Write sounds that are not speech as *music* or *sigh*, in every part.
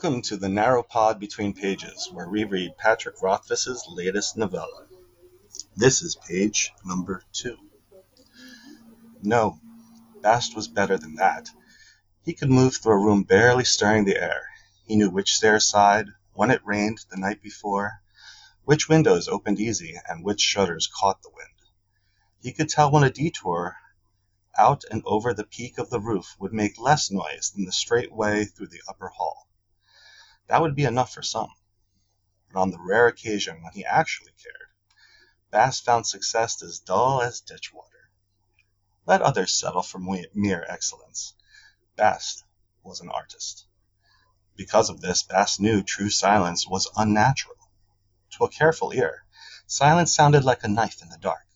Welcome to the narrow pod between pages, where we read Patrick Rothfuss's latest novella. This is page number two. No, Bast was better than that. He could move through a room barely stirring the air. He knew which stairs sighed, when it rained the night before, which windows opened easy, and which shutters caught the wind. He could tell when a detour out and over the peak of the roof would make less noise than the straight way through the upper hall. That would be enough for some. But on the rare occasion when he actually cared, Bast found success as dull as ditch water. Let others settle for mere excellence. Bast was an artist. Because of this Bast knew true silence was unnatural. To a careful ear, silence sounded like a knife in the dark.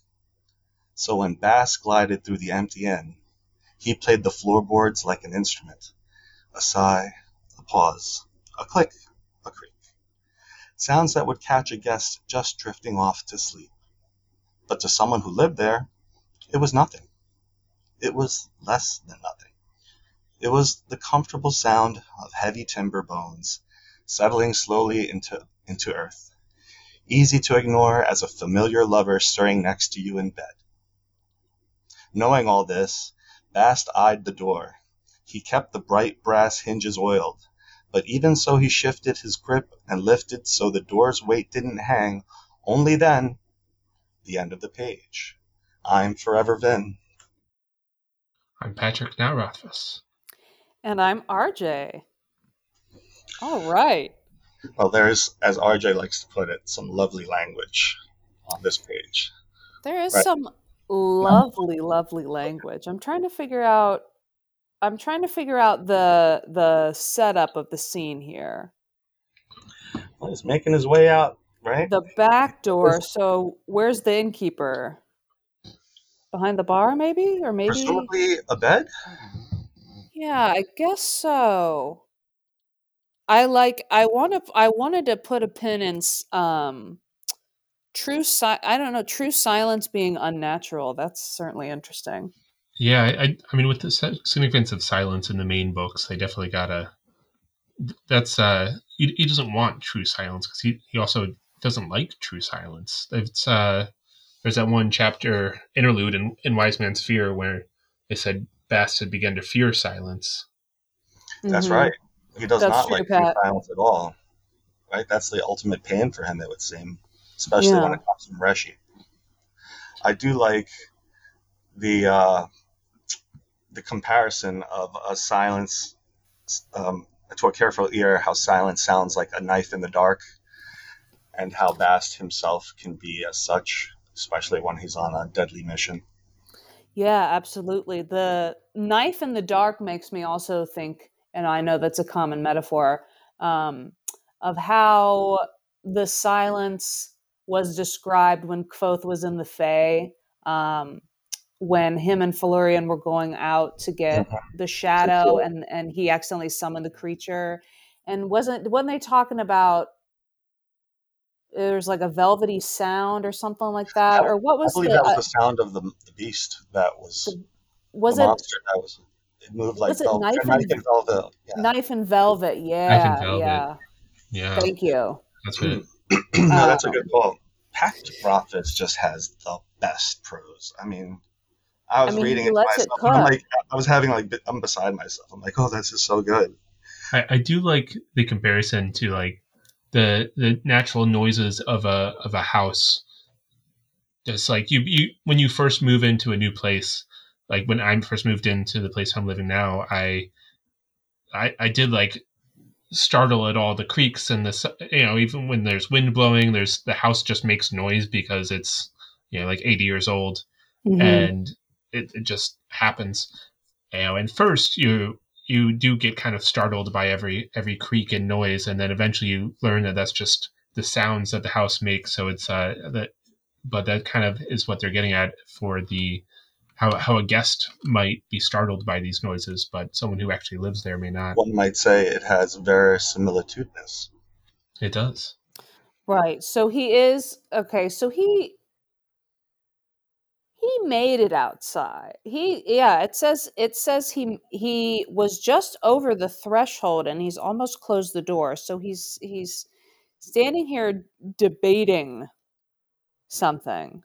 So when Bast glided through the empty inn, he played the floorboards like an instrument. A sigh, a pause, a click, a creak. Sounds that would catch a guest just drifting off to sleep. But to someone who lived there, it was nothing. It was less than nothing. It was the comfortable sound of heavy timber bones settling slowly into, into earth, easy to ignore as a familiar lover stirring next to you in bed. Knowing all this, Bast eyed the door. He kept the bright brass hinges oiled, but even so he shifted his grip and lifted so the door's weight didn't hang. Only then the end of the page. I'm Forever Vin. I'm Patrick Rothfuss. And I'm RJ. All right. Well, there's, as RJ likes to put it, some lovely language on this page. There is right. some lovely, lovely language. I'm trying to figure out. I'm trying to figure out the the setup of the scene here. Well, he's making his way out, right? The back door. So where's the innkeeper? Behind the bar, maybe, or maybe presumably a bed. Yeah, I guess so. I like. I want to. I wanted to put a pin in um true si- i don't know true silence being unnatural that's certainly interesting yeah i i mean with the significance of silence in the main books i definitely gotta that's uh he, he doesn't want true silence because he, he also doesn't like true silence it's uh there's that one chapter interlude in, in wise man's fear where they said bast had begun to fear silence that's mm-hmm. right he does that's not true, like true silence at all right that's the ultimate pain for him it would seem especially yeah. when it comes from Reshi. I do like the uh, the comparison of a silence um, to a careful ear, how silence sounds like a knife in the dark, and how Bast himself can be as such, especially when he's on a deadly mission. Yeah, absolutely. The knife in the dark makes me also think, and I know that's a common metaphor, um, of how the silence was described when Kvothe was in the Fae, um, when him and Felurian were going out to get mm-hmm. the shadow, and and he accidentally summoned the creature. And wasn't wasn't they talking about there's like a velvety sound or something like that, or what was? I believe the, that was uh, the sound of the, the beast that was. The, was it? Monster that was. It moved like was knife, and, knife and velvet. Yeah. Knife and velvet. Yeah, knife and velvet. yeah. Yeah. Thank you. That's right. *clears throat* no, that's a good call. Patrick Rothfuss just has the best prose. I mean, I was I mean, reading it myself. I'm like, I was having like, I'm beside myself. I'm like, oh, this is so good. I, I do like the comparison to like the the natural noises of a of a house. Just like you, you when you first move into a new place, like when I first moved into the place I'm living now, I I, I did like startle at all the creaks and the you know even when there's wind blowing there's the house just makes noise because it's you know like 80 years old mm-hmm. and it, it just happens you know and first you you do get kind of startled by every every creak and noise and then eventually you learn that that's just the sounds that the house makes so it's uh that but that kind of is what they're getting at for the how, how a guest might be startled by these noises, but someone who actually lives there may not. One might say it has verisimilitudeness. It does. Right. So he is okay. So he he made it outside. He yeah, it says it says he he was just over the threshold and he's almost closed the door. So he's he's standing here debating something.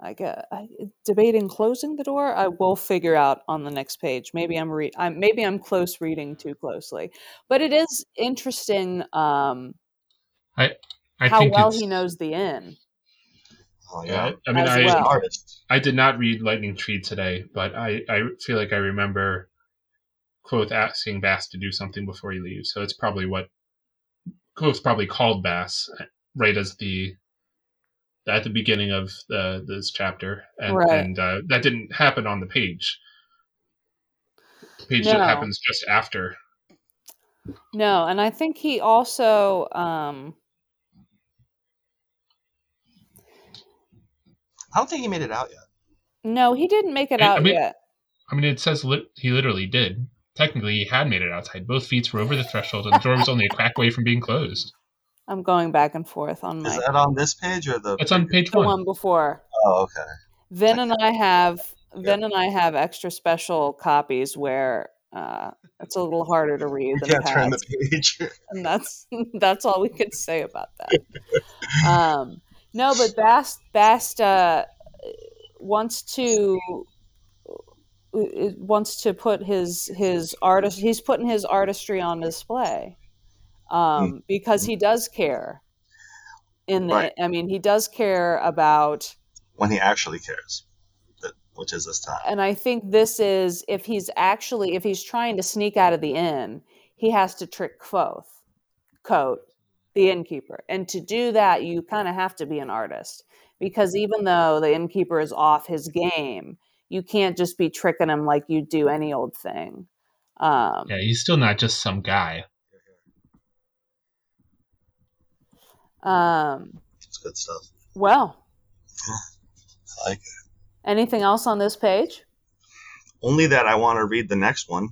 I get I, debating closing the door. I will figure out on the next page. Maybe I'm re- I'm maybe I'm close reading too closely, but it is interesting um, I I how well he knows the inn. Oh Yeah. I mean, As I well. I did not read Lightning Tree today, but I I feel like I remember Kvothe asking Bast to do something before he leaves. So it's probably what Kvothe probably called Bast right as the at the beginning of the this chapter, and Right. and uh, that didn't happen on the page. The page No. that happens just after. No, and I think he also um, I don't think he made it out yet. no, he didn't make it I- I out mean- yet. I mean, it says lit- he literally did. Technically, he had made it outside. Both feet were over the threshold, and the door was only a crack away from being closed. *laughs* I'm going back and forth on my. Is that on this page or the? That's on page the one. one before. Oh, okay. Vin and I have Vin and I have extra special copies where uh, it's a little harder to read You than can't turn the page. and that's *laughs* that's all we could say about that. *laughs* Um, no, but Bast Bast uh, wants to uh, wants to put his his artist. He's putting his artistry on display um, because he does care. In the, Right. I mean, he does care about when he actually cares, which is this time. and I think this is if he's actually if he's trying to sneak out of the inn, he has to trick Kvothe, Kote, the innkeeper, and to do that, you kind of have to be an artist because even though the innkeeper is off his game, you can't just be tricking him like you do any old thing. Um, Yeah, he's still not just some guy. um, It's good stuff. well, I like it. anything else on this page? Only that I want to read the next one.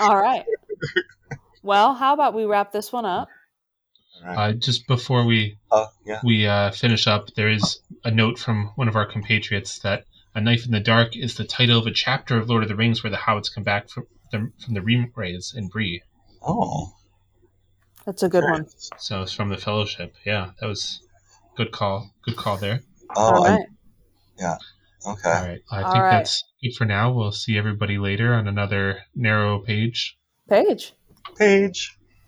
All right. Well, how about we wrap this one up? All right. Uh, just before we oh, yeah. we uh, finish up, there is a note from one of our compatriots that "A Knife in the Dark" is the title of a chapter of Lord of the Rings where the Howards come back from the from the Rimrays in Bree. Oh, That's a good very one. So it's from the Fellowship. Yeah, that was good call. Good call there. Oh, All and- right. okay. All right, I All think right. that's it for now. We'll see everybody later on another narrow page. Page. Page.